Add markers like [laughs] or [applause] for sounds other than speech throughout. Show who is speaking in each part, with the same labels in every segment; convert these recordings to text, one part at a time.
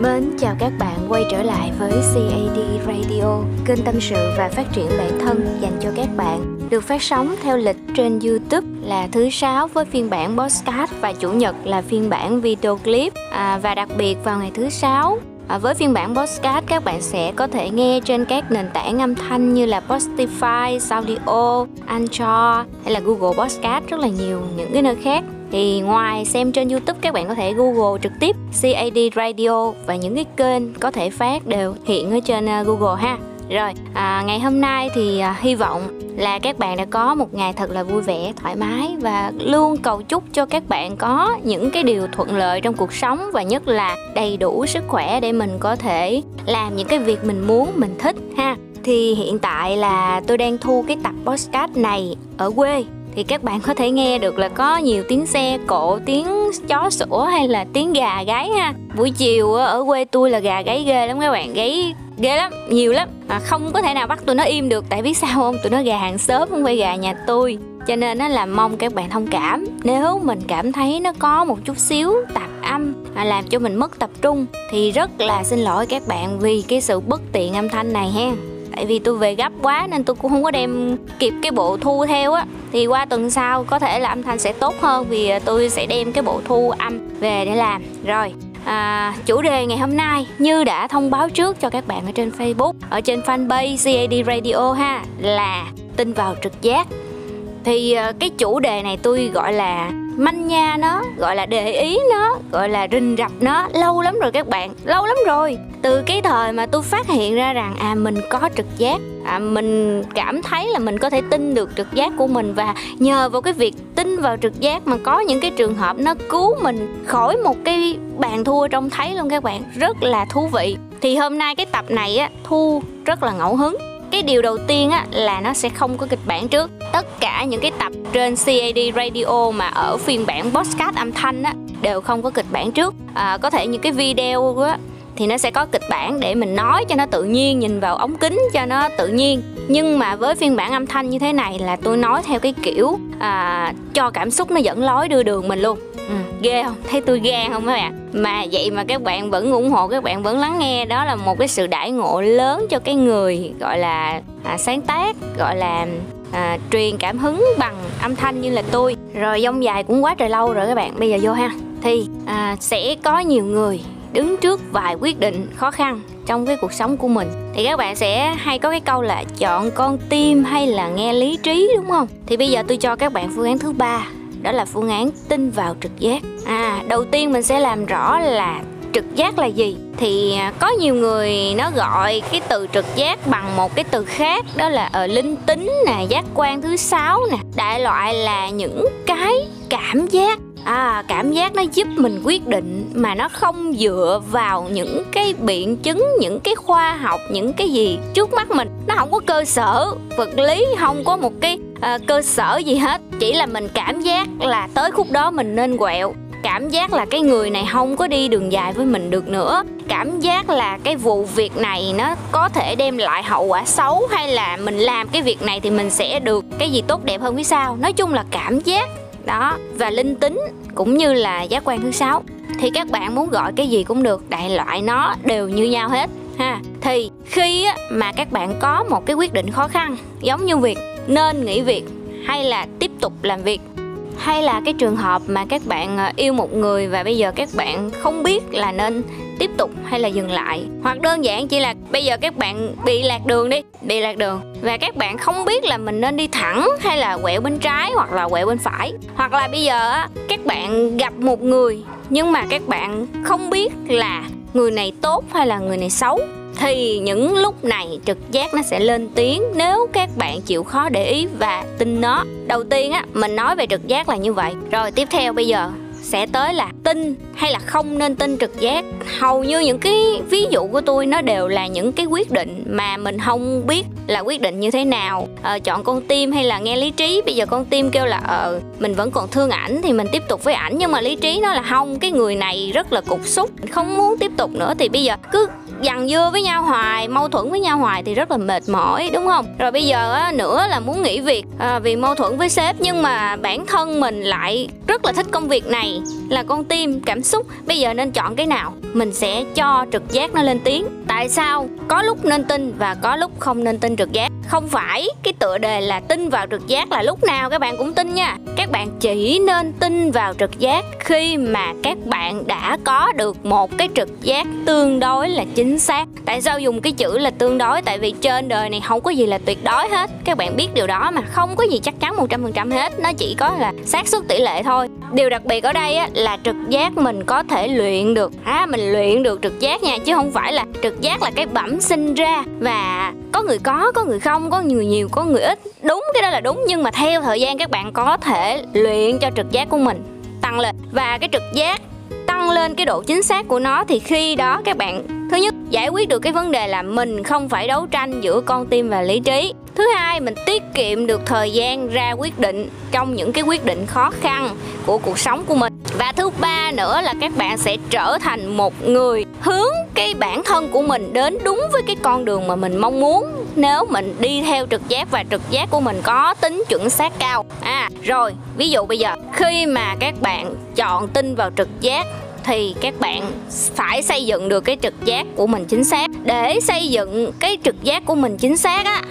Speaker 1: Mến chào các bạn quay trở lại với CAD Radio, kênh tâm sự và phát triển bản thân dành cho các bạn. Được phát sóng theo lịch trên YouTube là thứ sáu với phiên bản podcast và chủ nhật là phiên bản video clip à, và đặc biệt vào ngày thứ sáu À, với phiên bản podcast các bạn sẽ có thể nghe trên các nền tảng âm thanh như là Spotify, Audio, Anchor hay là Google Podcast rất là nhiều những cái nơi khác thì ngoài xem trên YouTube các bạn có thể Google trực tiếp CAD Radio và những cái kênh có thể phát đều hiện ở trên ờ, Google ha. Rồi, à, ngày hôm nay thì à, hy vọng là các bạn đã có một ngày thật là vui vẻ, thoải mái và luôn cầu chúc cho các bạn có những cái điều thuận lợi trong cuộc sống và nhất là đầy đủ sức khỏe để mình có thể làm những cái việc mình muốn, mình thích ha. Thì hiện tại là tôi đang thu cái tập podcast này ở quê thì các bạn có thể nghe được là có nhiều tiếng xe cộ tiếng chó sủa hay là tiếng gà gáy ha. Buổi chiều ở quê tôi là gà gáy ghê lắm các bạn gáy ghê lắm nhiều lắm. À, không có thể nào bắt tụi nó im được tại biết sao không? Tụi nó gà hàng xóm không phải gà nhà tôi. Cho nên nó là mong các bạn thông cảm. Nếu mình cảm thấy nó có một chút xíu tạp âm làm cho mình mất tập trung thì rất là xin lỗi các bạn vì cái sự bất tiện âm thanh này ha tại vì tôi về gấp quá nên tôi cũng không có đem kịp cái bộ thu theo á. Thì qua tuần sau có thể là âm thanh sẽ tốt hơn vì à, tôi sẽ đem cái bộ thu âm về để làm. Rồi À, chủ đề ngày hôm nay như đã thông báo trước cho các bạn ở trên Facebook ở trên fanpage CAD Radio ha là tin vào trực giác. Thì à, cái chủ đề này tôi gọi là manh nha nó gọi là để ý nó gọi là rình rập nó. Lâu lắm rồi các bạn lâu lắm rồi. Từ cái thời mà tôi phát hiện ra rằng à mình có trực giác à, mình cảm thấy là mình có thể tin được trực giác của mình và nhờ vào cái việc tin vào trực giác mà có những cái trường hợp nó cứu mình khỏi một cái bàn thua trông thấy luôn các bạn. Rất là thú vị. Thì hôm nay cái tập này á thu rất là ngẫu hứng cái điều đầu tiên á là nó sẽ không có kịch bản trước. Tất cả những cái tập trên CAD Radio mà ở phiên bản podcast âm thanh á đều không có kịch bản trước. À, có thể những cái video á thì nó sẽ có kịch bản để mình nói cho nó tự nhiên nhìn vào ống kính cho nó tự nhiên. Nhưng mà với phiên bản âm thanh như thế này là tôi nói theo cái kiểu à, cho cảm xúc nó dẫn lối đưa đường mình luôn ừ, ghê không? Thấy tôi gan không các bạn? Mà vậy mà các bạn vẫn ủng hộ các bạn vẫn lắng nghe đó là một cái sự đãi ngộ lớn cho cái người gọi là à, sáng tác gọi là à, truyền cảm hứng bằng âm thanh như là tôi. Rồi dông dài cũng quá trời lâu rồi các bạn bây giờ vô ha. Thì à, sẽ có nhiều người đứng trước vài quyết định khó khăn trong cái cuộc sống của mình. Thì các bạn sẽ hay có cái câu là chọn con tim hay là nghe lý trí đúng không? Thì bây giờ tôi cho các bạn phương án thứ ba đó là phương án tin vào trực giác. À đầu tiên mình sẽ làm rõ là trực giác là gì. Thì à, có nhiều người nó gọi cái từ trực giác bằng một cái từ khác, đó là ở linh tính nè, giác quan thứ sáu nè. Đại loại là những cái cảm giác. À cảm giác nó giúp mình quyết định mà nó không dựa vào những cái biện chứng, những cái khoa học, những cái gì trước mắt mình. Nó không có cơ sở, vật lý, không có một cái à, cơ sở gì hết chỉ là mình cảm giác là tới khúc đó mình nên quẹo. Cảm giác là cái người này không có đi đường dài với mình được nữa. Cảm giác là cái vụ việc này nó có thể đem lại hậu quả xấu hay là mình làm cái việc này thì mình sẽ được cái gì tốt đẹp hơn phía sau. Nói chung là cảm giác đó và linh tính cũng như là giác quan thứ sáu. Thì các bạn muốn gọi cái gì cũng được đại loại nó đều như nhau hết ha. Thì khi mà các bạn có một cái quyết định khó khăn giống như việc nên nghỉ việc hay là tiếp tục làm việc? Hay là cái trường hợp mà các bạn ờ, yêu một người và bây giờ các bạn không biết là nên tiếp tục hay là dừng lại? Hoặc đơn giản chỉ là bây giờ các bạn bị lạc đường đi, bị lạc đường. Và các bạn không biết là mình nên đi thẳng hay là quẹo bên trái hoặc là quẹo bên phải. Hoặc là bây giờ các bạn gặp một người nhưng mà các bạn không biết là người này tốt hay là người này xấu thì những lúc này trực giác nó sẽ lên tiếng nếu các bạn chịu khó để ý và tin nó. Đầu tiên á mình nói về trực giác là như vậy. Rồi tiếp theo bây giờ sẽ tới là tin hay là không nên tin trực giác. Hầu như những cái ví dụ của tôi nó đều là những cái quyết định mà mình không biết là quyết định như thế nào. Ờ, chọn con tim hay là nghe lý trí. Bây giờ con tim kêu là ờ mình vẫn còn thương ảnh thì mình tiếp tục với ảnh. Nhưng mà lý trí nó là không cái người này rất là cục xúc không muốn tiếp tục nữa. Thì bây giờ cứ dằn dưa với nhau hoài mâu thuẫn với nhau hoài thì rất là mệt mỏi đúng không? Rồi bây giờ á, nữa là muốn nghỉ việc à, vì mâu thuẫn với sếp nhưng mà bản thân mình lại rất là thích công việc này. Là con tim, cảm xúc, bây giờ nên chọn cái nào? Mình sẽ cho trực giác nó lên tiếng. Tại sao? Có lúc nên tin và có lúc không nên tin trực giác. Không phải cái tựa đề là tin vào trực giác là lúc nào các bạn cũng tin nha. Các bạn chỉ nên tin vào trực giác khi mà các bạn đã có được một cái trực giác tương đối là chính xác. Tại sao dùng cái chữ là tương đối? Tại vì trên đời này không có gì là tuyệt đối hết. Các bạn biết điều đó mà không có gì chắc chắn một trăm phần trăm hết. Nó chỉ có là xác suất tỷ lệ thôi điều đặc biệt ở đây á, là trực giác mình có thể luyện được. À mình luyện được trực giác nha chứ không phải là trực giác là cái bẩm sinh ra. Và có người có có người không có người nhiều có người ít. Đúng cái đó là đúng nhưng mà theo thời gian các bạn có thể luyện cho trực giác của mình tăng lên. Và cái trực giác tăng lên cái độ chính xác của nó thì khi đó các bạn thứ nhất giải quyết được cái vấn đề là mình không phải đấu tranh giữa con tim và lý trí. Thứ hai, mình tiết kiệm được thời gian ra quyết định trong những cái quyết định khó khăn của cuộc sống của mình. Và thứ ba nữa là các bạn sẽ trở thành một người hướng cái bản thân của mình đến đúng với cái con đường mà mình mong muốn nếu mình đi theo trực giác và trực giác của mình có tính chuẩn xác cao. À rồi, ví dụ bây giờ, khi mà các bạn chọn tin vào trực giác thì các bạn phải xây dựng được cái trực giác của mình chính xác. Để xây dựng cái trực giác của mình chính xác á,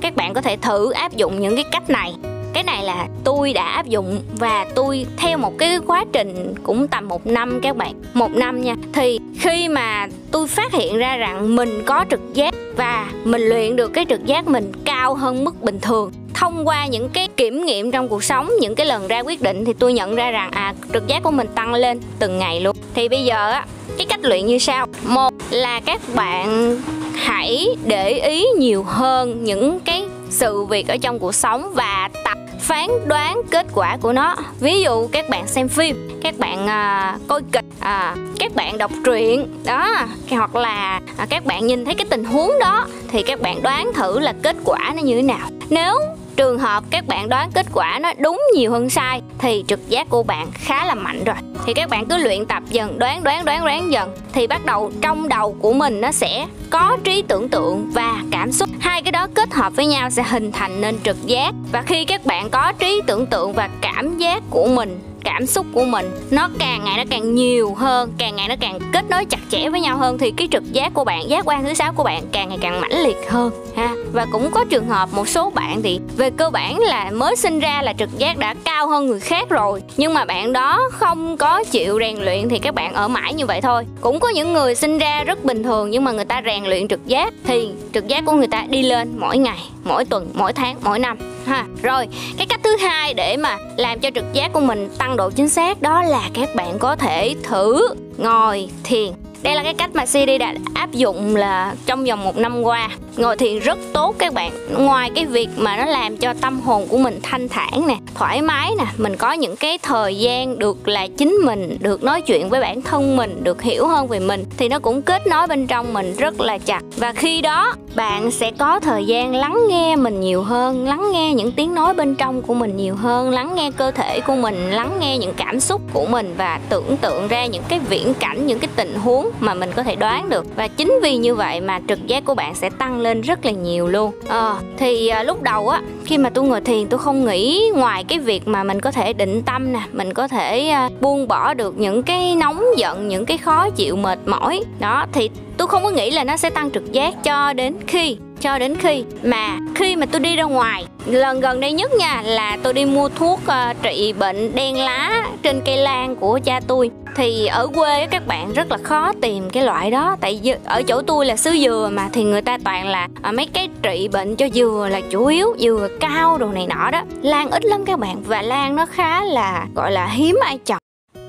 Speaker 1: các bạn có thể thử áp dụng những cái cách này. Cái này là tôi đã áp dụng và tôi theo một cái quá trình cũng tầm một năm các bạn. Một năm nha. Thì khi mà tôi phát hiện ra rằng mình có trực giác và mình luyện được cái trực giác mình cao hơn mức bình thường thông qua những cái kiểm nghiệm trong cuộc sống những cái lần ra quyết định thì tôi nhận ra rằng à trực giác của mình tăng lên từng ngày luôn. Thì bây giờ á cái cách luyện như sau. Một là các bạn hãy để ý nhiều hơn những cái sự việc ở trong cuộc sống và tập phán đoán kết quả của nó. Ví dụ các bạn xem phim các bạn à, coi kịch à, các bạn đọc truyện đó hoặc là à, các bạn nhìn thấy cái tình huống đó thì các bạn đoán thử là kết quả nó như thế nào. Nếu trường hợp các bạn đoán kết quả nó đúng nhiều hơn sai, thì trực giác của bạn khá là mạnh rồi. Thì các bạn cứ luyện tập dần, đoán đoán đoán đoán dần, thì bắt đầu trong đầu của mình nó sẽ có trí tưởng tượng và cảm xúc. Hai cái đó kết hợp với nhau sẽ hình thành nên trực giác. Và khi các bạn có trí tưởng tượng và cảm giác của mình cảm xúc của mình, nó càng ngày nó càng nhiều hơn, càng ngày nó càng kết nối chặt chẽ với nhau hơn, thì cái trực giác của bạn, giác quan thứ sáu của bạn càng ngày càng mãnh liệt hơn, ha. Và cũng có trường hợp một số bạn thì về cơ bản là mới sinh ra là trực giác đã cao hơn người khác rồi, nhưng mà bạn đó không có chịu rèn luyện thì các bạn ở mãi như vậy thôi. Cũng có những người sinh ra rất bình thường nhưng mà người ta rèn luyện trực giác, thì trực giác của người ta đi lên mỗi ngày, mỗi tuần, mỗi tháng, mỗi năm ha, rồi, cái cách thứ hai để mà làm cho trực giác của mình tăng độ chính xác đó là các bạn có thể thử ngồi thiền đây là cái cách mà CD đã áp dụng là trong vòng một năm qua. Ngồi thiền rất tốt các bạn. Ngoài cái việc mà nó làm cho tâm hồn của mình thanh thản nè, thoải mái nè, mình có những cái thời gian được là chính mình, được nói chuyện với bản thân mình, được hiểu hơn về mình, thì nó cũng kết nối bên trong mình rất là chặt. Và khi đó, bạn sẽ có thời gian lắng nghe mình nhiều hơn, lắng nghe những tiếng nói bên trong của mình nhiều hơn, lắng nghe cơ thể của mình, lắng nghe những cảm xúc của mình và tưởng tượng ra những cái viễn cảnh, những cái tình huống mà mình có thể đoán được. Và chính vì như vậy mà trực giác của bạn sẽ tăng lên rất là nhiều luôn. À, thì à, lúc đầu á khi mà tôi ngồi thiền tôi không nghĩ ngoài cái việc mà mình có thể định tâm nè mình có thể à, buông bỏ được những cái nóng giận những cái khó chịu mệt mỏi. Đó thì tôi không có nghĩ là nó sẽ tăng trực giác cho đến khi cho đến khi mà khi mà tôi đi ra ngoài. Lần gần đây nhất nha là tôi đi mua thuốc uh, trị bệnh đen lá trên cây lan của cha tôi. Thì ở quê các bạn rất là khó tìm cái loại đó. Tại vì ở chỗ tôi là xứ dừa mà thì người ta toàn là à, mấy cái trị bệnh cho dừa là chủ yếu dừa cao đồ này nọ đó. Lan ít lắm các bạn và lan nó khá là gọi là hiếm ai trồng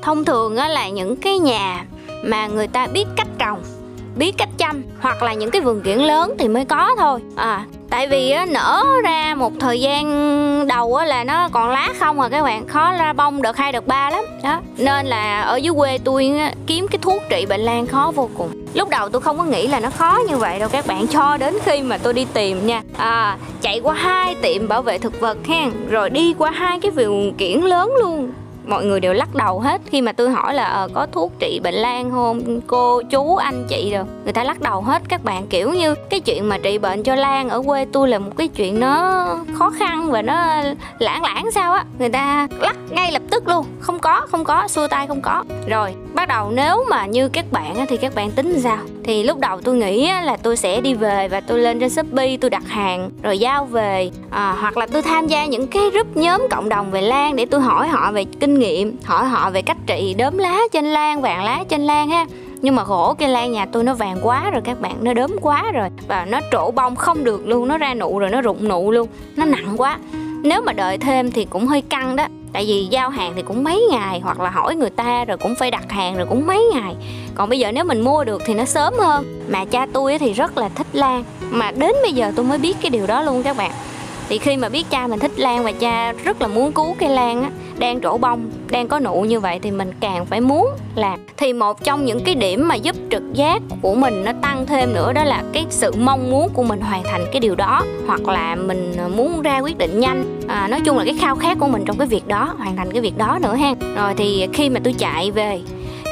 Speaker 1: thông thường á là những cái nhà mà người ta biết cách trồng biết cách chăm hoặc là những cái vườn kiển lớn thì mới có thôi. À tại vì á, nở ra một thời gian đầu á, là nó còn lá không à các bạn khó ra bông đợt hai đợt ba lắm. Đó nên là ở dưới quê tôi á, kiếm cái thuốc trị bệnh lan khó vô cùng. Lúc đầu tôi không có nghĩ là nó khó như vậy đâu các bạn cho đến khi mà tôi đi tìm nha. À chạy qua hai tiệm bảo vệ thực vật hen rồi đi qua hai cái vườn kiển lớn luôn mọi người đều lắc đầu hết khi mà tôi hỏi là ờ, có thuốc trị bệnh lan không? Cô chú anh chị rồi người ta lắc đầu hết các bạn. Kiểu như cái chuyện mà trị bệnh cho lan ở quê tôi là một cái chuyện nó khó khăn và nó lãng lãng sao á. Người ta lắc ngay lập tức luôn. Không có không có xua tay không có. Rồi bắt đầu nếu mà như các bạn thì các bạn tính sao? Thì lúc đầu tôi nghĩ là tôi sẽ đi về và tôi lên trên shopee tôi đặt hàng rồi giao về. À, hoặc là tôi tham gia những cái group nhóm cộng đồng về lan để tôi hỏi họ về kinh nghiệm hỏi họ về cách trị đốm lá trên lan vàng lá trên lan ha. Nhưng mà khổ cây lan nhà tôi nó vàng quá rồi các bạn nó đốm quá rồi. Và nó trổ bông không được luôn nó ra nụ rồi nó rụng nụ luôn. Nó nặng quá. Nếu mà đợi thêm thì cũng hơi căng đó tại vì giao hàng thì cũng mấy ngày, hoặc là hỏi người ta rồi cũng phải đặt hàng rồi cũng mấy ngày. Còn bây giờ nếu mình mua được thì nó sớm hơn. Mà cha tôi thì rất là thích lan. Mà đến bây giờ tôi mới biết cái điều đó luôn các bạn thì khi mà biết cha mình thích lan và cha rất là muốn cứu cây lan á đang trổ bông đang có nụ như vậy thì mình càng phải muốn làm thì một trong những cái điểm mà giúp trực giác của mình nó tăng thêm nữa đó là cái sự mong muốn của mình hoàn thành cái điều đó hoặc là mình muốn ra quyết định nhanh. À, nói chung là cái khao khát của mình trong cái việc đó hoàn thành cái việc đó nữa ha. Rồi thì khi mà tôi chạy về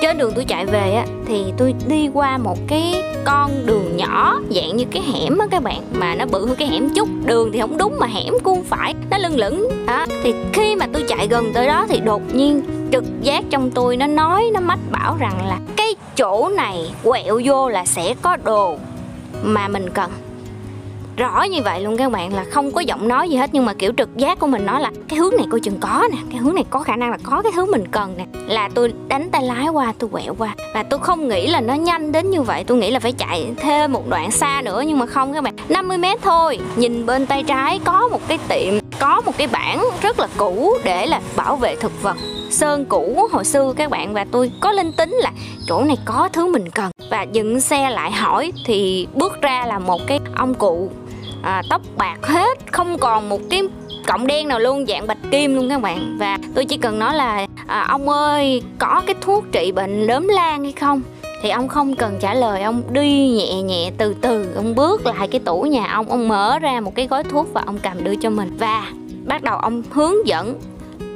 Speaker 1: trên đường tôi chạy về á, thì tôi đi qua một cái con đường nhỏ, dạng như cái hẻm á các bạn, mà nó bự hơn cái hẻm chút. Đường thì không đúng mà hẻm cũng phải, nó lưng lửng. Đó, thì khi mà tôi chạy gần tới đó thì đột nhiên trực giác trong tôi nó nói, nó mách bảo rằng là cái chỗ này quẹo vô là sẽ có đồ mà mình cần rõ như vậy luôn các bạn, là không có giọng nói gì hết, nhưng mà kiểu trực giác của mình nói là, cái hướng này coi chừng có nè, cái hướng này có khả năng là có cái thứ mình cần nè. Là tôi đánh tay lái qua, tôi quẹo qua. Và tôi không nghĩ là nó nhanh đến như vậy, tôi nghĩ là phải chạy thêm một đoạn xa nữa, nhưng mà không các bạn. 50 mét thôi, nhìn bên tay trái có một cái tiệm, có một cái bảng rất là cũ để là bảo vệ thực vật. Sơn cũ hồi xưa các bạn, và tôi có linh tính là chỗ này có thứ mình cần. Và dừng xe lại hỏi thì bước ra là một cái ông cụ à, tóc bạc hết không còn một cái cộng đen nào luôn dạng bạch kim luôn các bạn. Và tôi chỉ cần nói là à, ông ơi có cái thuốc trị bệnh lớn lan hay không? Thì ông không cần trả lời ông đi nhẹ nhẹ từ từ ông bước lại cái tủ nhà ông ông mở ra một cái gói thuốc và ông cầm đưa cho mình. Và bắt đầu ông hướng dẫn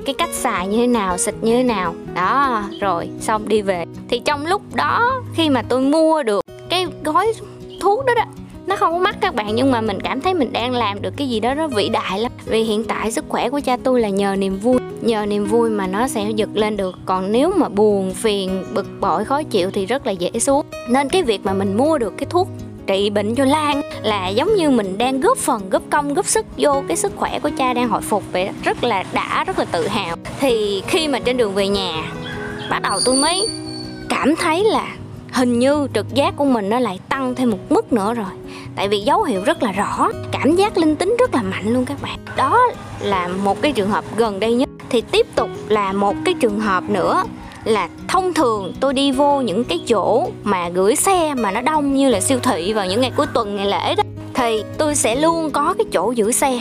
Speaker 1: cái cách xài như thế nào xịt như thế nào. Đó rồi xong đi về. Thì trong lúc đó khi mà tôi mua được cái gói thuốc đó đó nó không có mắc các bạn, nhưng mà mình cảm thấy mình đang làm được cái gì đó rất vĩ đại lắm. Vì hiện tại sức khỏe của cha tôi là nhờ niềm vui. Nhờ niềm vui mà nó sẽ giật lên được. Còn nếu mà buồn, phiền, bực bội, khó chịu thì rất là dễ xuống. Nên cái việc mà mình mua được cái thuốc trị bệnh cho Lan là giống như mình đang góp phần, góp công, góp sức vô cái sức khỏe của cha đang hồi phục vậy rất là đã, rất là tự hào. Thì khi mà trên đường về nhà, bắt đầu tôi mới cảm thấy là hình như trực giác của mình nó lại tăng thêm một mức nữa rồi. Tại vì dấu hiệu rất là rõ, cảm giác linh tính rất là mạnh luôn các bạn. Đó là một cái trường hợp gần đây nhất. Thì tiếp tục là một cái trường hợp nữa là thông thường tôi đi vô những cái chỗ mà gửi xe mà nó đông như là siêu thị vào những ngày cuối tuần ngày lễ đó, thì tôi sẽ luôn có cái chỗ giữ xe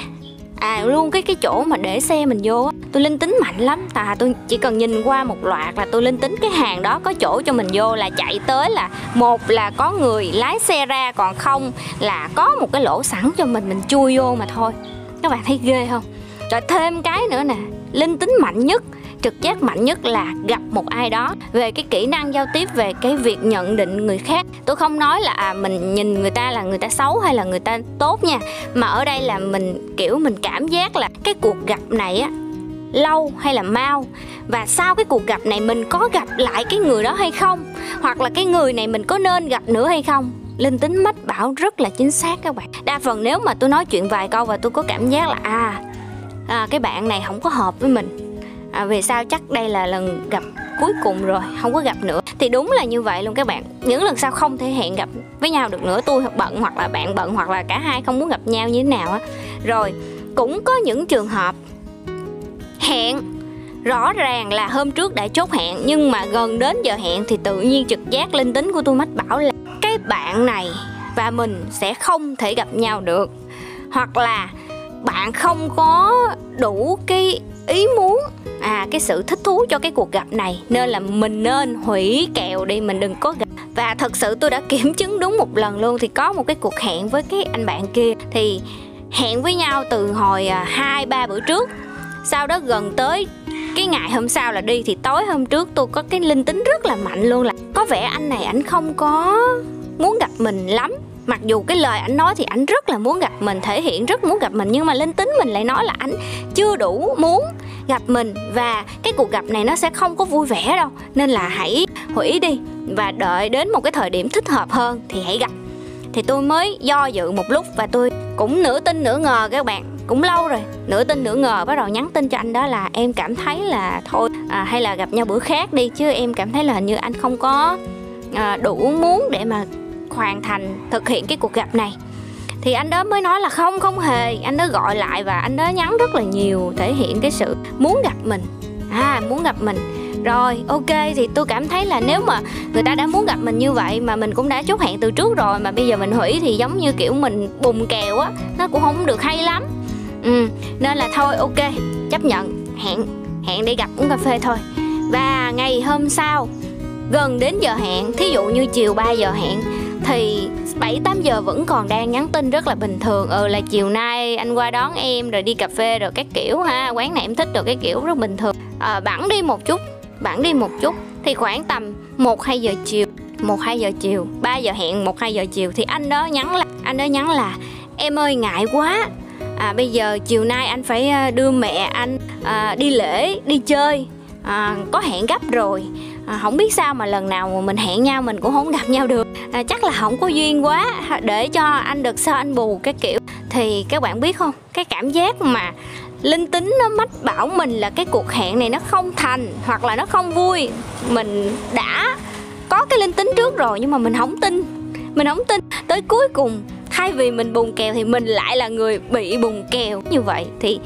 Speaker 1: à luôn cái cái chỗ mà để xe mình vô á, tôi linh tính mạnh lắm. À tôi chỉ cần nhìn qua một loạt là tôi linh tính cái hàng đó có chỗ cho mình vô là chạy tới là một là có người lái xe ra, còn không là có một cái lỗ sẵn cho mình mình chui vô mà thôi. Các bạn thấy ghê không? Rồi thêm cái nữa nè, linh tính mạnh nhất trực giác mạnh nhất là gặp một ai đó. Về cái kỹ năng giao tiếp về cái việc nhận định người khác tôi không nói là à mình nhìn người ta là người ta xấu hay là người ta tốt nha mà ở đây là mình kiểu mình cảm giác là cái cuộc gặp này á lâu hay là mau và sau cái cuộc gặp này mình có gặp lại cái người đó hay không hoặc là cái người này mình có nên gặp nữa hay không? Linh tính mách bảo rất là chính xác các bạn. Đa phần nếu mà tôi nói chuyện vài câu và tôi có cảm giác là à, à cái bạn này không có hợp với mình à, về sau chắc đây là lần gặp cuối cùng rồi không có gặp nữa. Thì đúng là như vậy luôn các bạn. Những lần sau không thể hẹn gặp với nhau được nữa tôi bận hoặc là bạn bận hoặc là cả hai không muốn gặp nhau như thế nào á. Rồi cũng có những trường hợp hẹn rõ ràng là hôm trước đã chốt hẹn nhưng mà gần đến giờ hẹn thì tự nhiên trực giác linh tính của tôi mách bảo là cái bạn này và mình sẽ không thể gặp nhau được. Hoặc là bạn không có đủ cái ý muốn à cái sự thích thú cho cái cuộc gặp này. Nên là mình nên hủy kèo đi, mình đừng có gặp. Và thật sự tôi đã kiểm chứng đúng một lần luôn, thì có một cái cuộc hẹn với cái anh bạn kia. Thì hẹn với nhau từ hồi à, hai, ba bữa trước. Sau đó gần tới cái ngày hôm sau là đi, thì tối hôm trước tôi có cái linh tính rất là mạnh luôn là, có vẻ anh này ảnh không có muốn gặp mình lắm mặc dù cái lời ảnh nói thì ảnh rất là muốn gặp mình thể hiện rất muốn gặp mình nhưng mà linh tính mình lại nói là ảnh chưa đủ muốn gặp mình và cái cuộc gặp này nó sẽ không có vui vẻ đâu. Nên là hãy hủy đi và đợi đến một cái thời điểm thích hợp hơn thì hãy gặp. Thì tôi mới do dự một lúc và tôi cũng nửa tin nửa ngờ các bạn cũng lâu rồi nửa tin nửa ngờ bắt đầu nhắn tin cho anh đó là em cảm thấy là thôi à, hay là gặp nhau bữa khác đi chứ em cảm thấy là hình như anh không có à, đủ muốn để mà hoàn thành, thực hiện cái cuộc gặp này. Thì anh đó mới nói là không không hề. Anh đó gọi lại và anh đó nhắn rất là nhiều, thể hiện cái sự muốn gặp mình. À muốn gặp mình. Rồi, ok, thì tôi cảm thấy là nếu mà người ta đã muốn gặp mình như vậy mà mình cũng đã chốt hẹn từ trước rồi mà bây giờ mình hủy thì giống như kiểu mình bùng kèo á, nó cũng không được hay lắm. Ừ nên là thôi, ok, chấp nhận. Hẹn hẹn đi gặp uống cà phê thôi. Và ngày hôm sau, gần đến giờ hẹn, thí dụ như chiều 3 giờ hẹn thì 7 8 giờ vẫn còn đang nhắn tin rất là bình thường. Ừ là chiều nay anh qua đón em rồi đi cà phê rồi các kiểu ha. Quán này em thích được cái kiểu rất bình thường. À, bẵng đi một chút bẵng đi một chút. Thì khoảng tầm 1 2 giờ chiều 1 2 giờ chiều 3 giờ hẹn 1 2 giờ chiều. Thì anh đó nhắn là anh đó nhắn là em ơi ngại quá. À, bây giờ chiều nay anh phải ờ, đưa mẹ anh à, đi lễ đi chơi. À, có hẹn gấp rồi à, không biết sao mà lần nào mà mình hẹn nhau mình cũng không gặp nhau được. À, chắc là không có duyên quá để cho anh được sao anh bù cái kiểu. Thì các bạn biết không cái cảm giác mà linh tính nó mách bảo mình là cái cuộc hẹn này nó không thành hoặc là nó không vui. Mình đã có cái linh tính trước rồi nhưng mà mình không tin. Mình không tin. Tới cuối cùng thay vì mình bùng kèo thì mình lại là người bị bùng kèo. Như vậy thì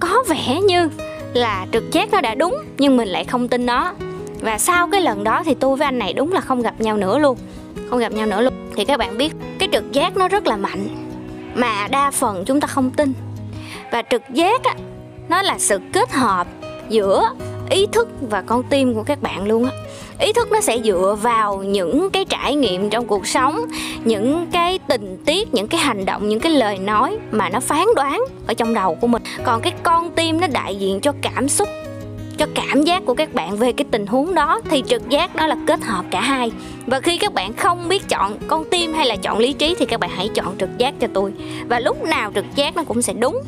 Speaker 1: có vẻ như là trực giác nó đã đúng nhưng mình lại không tin nó và sau cái lần đó thì tôi với anh này đúng là không gặp nhau nữa luôn. Không gặp nhau nữa luôn. Thì các bạn biết, cái trực giác nó rất là mạnh. Mà đa phần chúng ta không tin. Và trực giác á, nó là sự kết hợp giữa ý thức và con tim của các bạn luôn á. Ý thức nó sẽ dựa vào những cái trải nghiệm trong cuộc sống, những cái tình tiết, những cái hành động, những cái lời nói mà nó phán đoán ở trong đầu của mình. Còn cái con tim nó đại diện cho cảm xúc cho cảm giác của các bạn về cái tình huống đó, thì trực giác đó là kết hợp cả hai. Và khi các bạn không biết chọn con tim hay là chọn lý trí, thì các bạn hãy chọn trực giác cho tôi. Và lúc nào trực giác nó cũng sẽ đúng.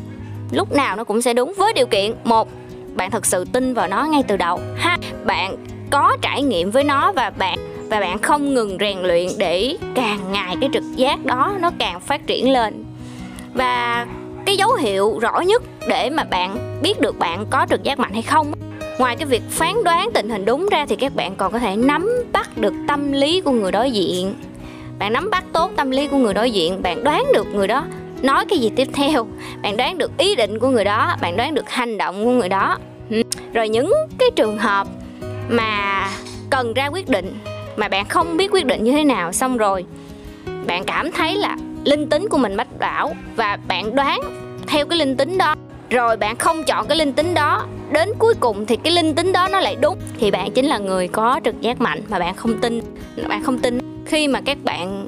Speaker 1: Lúc nào nó cũng sẽ đúng với điều kiện. Một, bạn thật sự tin vào nó ngay từ đầu. Hai, bạn có trải nghiệm với nó và bạn và bạn không ngừng rèn luyện để càng ngày cái trực giác đó nó càng phát triển lên. Và cái dấu hiệu rõ nhất để mà bạn biết được bạn có trực giác mạnh hay không ngoài cái việc phán đoán tình hình đúng ra thì các bạn còn có thể nắm bắt được tâm lý của người đối diện. Bạn nắm bắt tốt tâm lý của người đối diện, bạn đoán được người đó nói cái gì tiếp theo, bạn đoán được ý định của người đó, bạn đoán được hành động của người đó. Rồi những cái trường hợp mà cần ra quyết định, mà bạn không biết quyết định như thế nào xong rồi, bạn cảm thấy là linh tính của mình mách bảo và bạn đoán theo cái linh tính đó rồi bạn không chọn cái linh tính đó. Đến cuối cùng thì cái linh tính đó nó lại đúng. Thì bạn chính là người có trực giác mạnh mà bạn không tin. Bạn không tin. Khi mà các bạn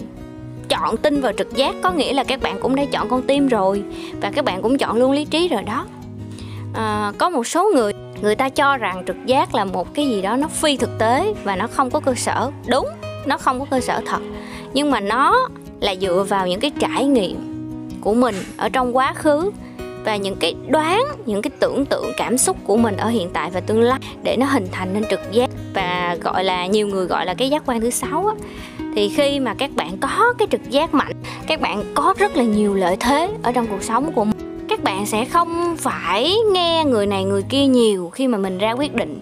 Speaker 1: chọn tin vào trực giác có nghĩa là các bạn cũng đã chọn con tim rồi. Và các bạn cũng chọn luôn lý trí rồi đó. À, có một số người người ta cho rằng trực giác là một cái gì đó nó phi thực tế và nó không có cơ sở. Đúng nó không có cơ sở thật. Nhưng mà nó là dựa vào những cái trải nghiệm của mình ở trong quá khứ và những cái đoán, những cái tưởng tượng, cảm xúc của mình ở hiện tại và tương lai để nó hình thành nên trực giác và gọi là nhiều người gọi là cái giác quan thứ sáu á. Thì khi mà các bạn có cái trực giác mạnh, các bạn có rất là nhiều lợi thế ở trong cuộc sống của mình, các bạn sẽ không phải nghe người này người kia nhiều khi mà mình ra quyết định.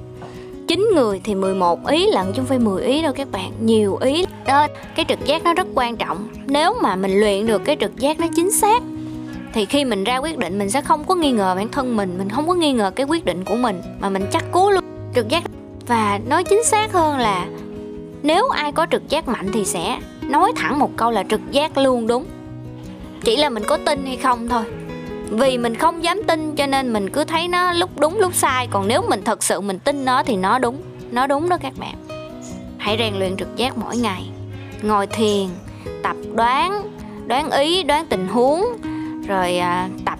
Speaker 1: Chín người thì 11 ý lận chứ không phải 10 ý đâu các bạn, nhiều ý. Nên cái trực giác nó rất quan trọng. Nếu mà mình luyện được cái trực giác nó chính xác thì khi mình ra quyết định, mình sẽ không có nghi ngờ bản thân mình mình không có nghi ngờ cái quyết định của mình, mà mình chắc cú luôn. Trực giác. Và nói chính xác hơn là nếu ai có trực giác mạnh thì sẽ nói thẳng một câu là trực giác luôn, đúng. Chỉ là mình có tin hay không thôi. Vì mình không dám tin cho nên mình cứ thấy nó lúc đúng, lúc sai. Còn nếu mình thật sự mình tin nó thì nó đúng. Nó đúng đó các bạn. Hãy rèn luyện trực giác mỗi ngày. Ngồi thiền, tập đoán đoán ý, đoán tình huống rồi à, tập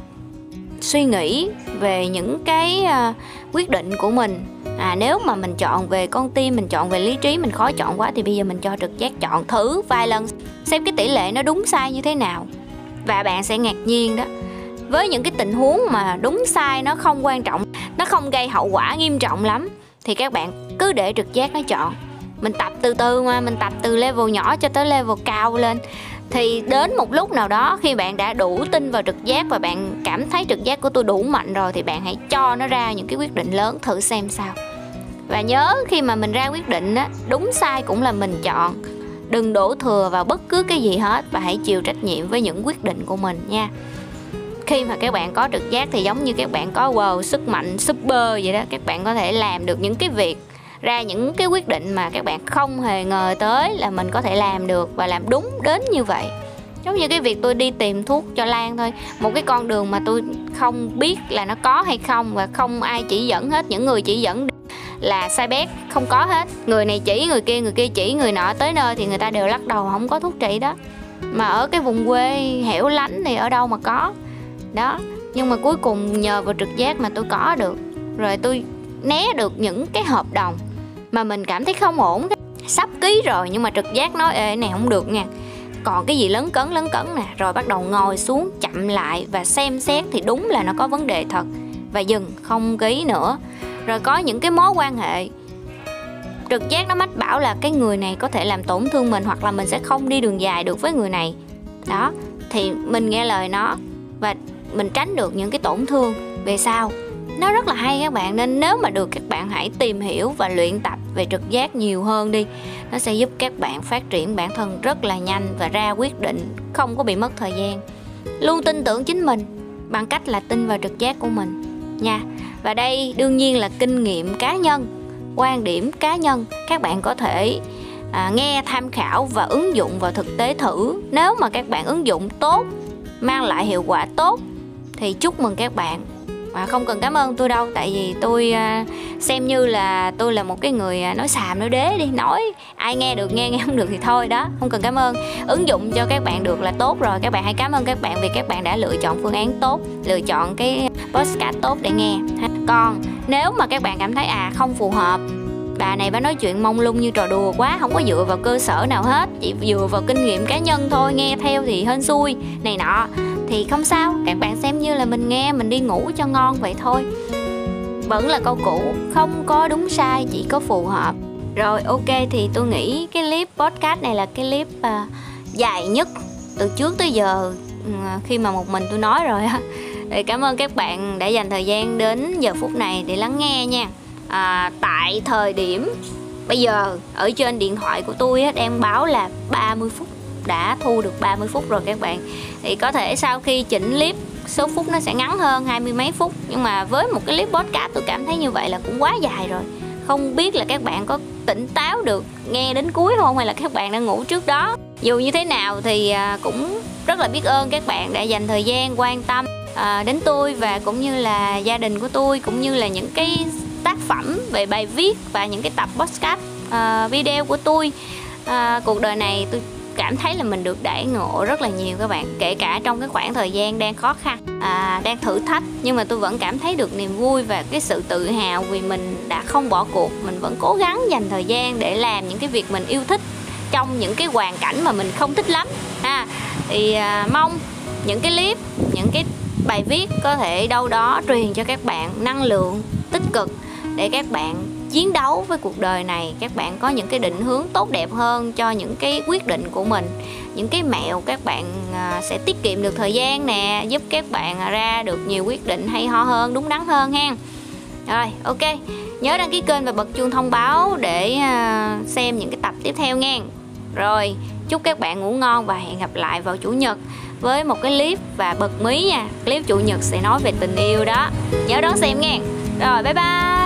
Speaker 1: suy nghĩ về những cái à, quyết định của mình. À nếu mà mình chọn về con tim mình chọn về lý trí mình khó chọn quá thì bây giờ mình cho trực giác chọn thử vài lần xem cái tỷ lệ nó đúng sai như thế nào. Và bạn sẽ ngạc nhiên đó. Với những cái tình huống mà đúng sai nó không quan trọng nó không gây hậu quả nghiêm trọng lắm thì các bạn cứ để trực giác nó chọn. Mình tập từ từ mà mình tập từ level nhỏ cho tới level cao lên thì đến một lúc nào đó, khi bạn đã đủ tin vào trực giác và bạn cảm thấy trực giác của tôi đủ mạnh rồi, thì bạn hãy cho nó ra những cái quyết định lớn thử xem sao. Và nhớ, khi mà mình ra quyết định á, đúng sai cũng là mình chọn. Đừng đổ thừa vào bất cứ cái gì hết và hãy chịu trách nhiệm với những quyết định của mình nha. Khi mà các bạn có trực giác thì giống như các bạn có wow, sức mạnh, super vậy đó, các bạn có thể làm được những cái việc ra những cái quyết định mà các bạn không hề ngờ tới là mình có thể làm được và làm đúng đến như vậy. Giống như cái việc tôi đi tìm thuốc cho Lan thôi, một cái con đường mà tôi không biết là nó có hay không và không ai chỉ dẫn hết, những người chỉ dẫn là sai bét, không có hết. Người này chỉ, người kia người kia chỉ, người nọ tới nơi thì người ta đều lắc đầu không có thuốc trị đó. Mà ở cái vùng quê hẻo lánh thì ở đâu mà có. Đó, nhưng mà cuối cùng nhờ vào trực giác mà tôi có được. Rồi tôi né được những cái hợp đồng mà mình cảm thấy không ổn. Sắp ký rồi, nhưng mà trực giác nói, ê này không được nha. Còn cái gì lớn cấn lớn cấn nè. Rồi bắt đầu ngồi xuống, chậm lại và xem xét thì đúng là nó có vấn đề thật. Và dừng, không ký nữa. Rồi có những cái mối quan hệ. Trực giác nó mách bảo là cái người này có thể làm tổn thương mình hoặc là mình sẽ không đi đường dài được với người này. Đó, thì mình nghe lời nó và mình tránh được những cái tổn thương. Về sau nó rất là hay các bạn nên nếu mà được các bạn hãy tìm hiểu và luyện tập về trực giác nhiều hơn đi. Nó sẽ giúp các bạn phát triển bản thân rất là nhanh và ra quyết định không có bị mất thời gian. Luôn tin tưởng chính mình bằng cách là tin vào trực giác của mình. Nha và đây đương nhiên là kinh nghiệm cá nhân quan điểm cá nhân. Các bạn có thể à, nghe tham khảo và ứng dụng vào thực tế thử. Nếu mà các bạn ứng dụng tốt mang lại hiệu quả tốt thì chúc mừng các bạn mà không cần cảm ơn tôi đâu, tại vì tôi à, xem như là tôi là một cái người à, nói xàm, nói đế đi, nói ai nghe được, nghe nghe không được thì thôi, đó, không cần cảm ơn. Ứng dụng cho các bạn được là tốt rồi, các bạn hãy cảm ơn các bạn vì các bạn đã lựa chọn phương án tốt, lựa chọn cái podcast tốt để nghe còn nếu mà các bạn cảm thấy à không phù hợp, bà này bà nói chuyện mông lung như trò đùa quá, không có dựa vào cơ sở nào hết, chỉ dựa vào kinh nghiệm cá nhân thôi, nghe theo thì hên xui, này nọ thì không sao các bạn xem như là mình nghe mình đi ngủ cho ngon vậy thôi. Vẫn là câu cũ không có đúng sai chỉ có phù hợp. Rồi ok thì tôi nghĩ cái clip podcast này là cái clip uh, dài nhất từ trước tới giờ uh, khi mà một mình tôi nói rồi á. [laughs] Thì cảm ơn các bạn đã dành thời gian đến giờ phút này để lắng nghe nha. À, tại thời điểm bây giờ ở trên điện thoại của tôi á, đang báo là 30 phút đã thu được 30 phút rồi các bạn. Thì có thể sau khi chỉnh clip, số phút nó sẽ ngắn hơn hai mươi mấy phút. Nhưng mà với một cái clip podcast, tôi cảm thấy như vậy là cũng quá dài rồi. Không biết là các bạn có tỉnh táo được nghe đến cuối không? Hay là các bạn đang ngủ trước đó? Dù như thế nào thì à, cũng rất là biết ơn các bạn đã dành thời gian quan tâm à, đến tôi và cũng như là gia đình của tôi, cũng như là những cái tác phẩm về bài viết và những cái tập podcast à, video của tôi. Cuộc đời này tôi cảm thấy là mình được đãi ngộ rất là nhiều các bạn kể cả trong cái khoảng thời gian đang khó khăn à, đang thử thách. Nhưng mà tôi vẫn cảm thấy được niềm vui và cái sự tự hào vì mình đã không bỏ cuộc. Mình vẫn cố gắng dành thời gian để làm những cái việc mình yêu thích trong những cái hoàn cảnh mà mình không thích lắm. Ha thì à, mong những cái clip những cái bài viết có thể đâu đó truyền cho các bạn năng lượng tích cực để các bạn chiến đấu với cuộc đời này, các bạn có những cái định hướng tốt đẹp hơn cho những cái quyết định của mình. Những cái mẹo các bạn à, sẽ tiết kiệm được thời gian nè, giúp các bạn à, ra được nhiều quyết định hay ho hơn, đúng đắn hơn ha rồi, ok. Nhớ đăng ký kênh và bật chuông thông báo để à, xem những cái tập tiếp theo nha. Rồi, chúc các bạn ngủ ngon và hẹn gặp lại vào chủ nhật với một cái clip và bật mí nha. Clip chủ nhật sẽ nói về tình yêu đó. Nhớ đón xem nha. Rồi, bye bye.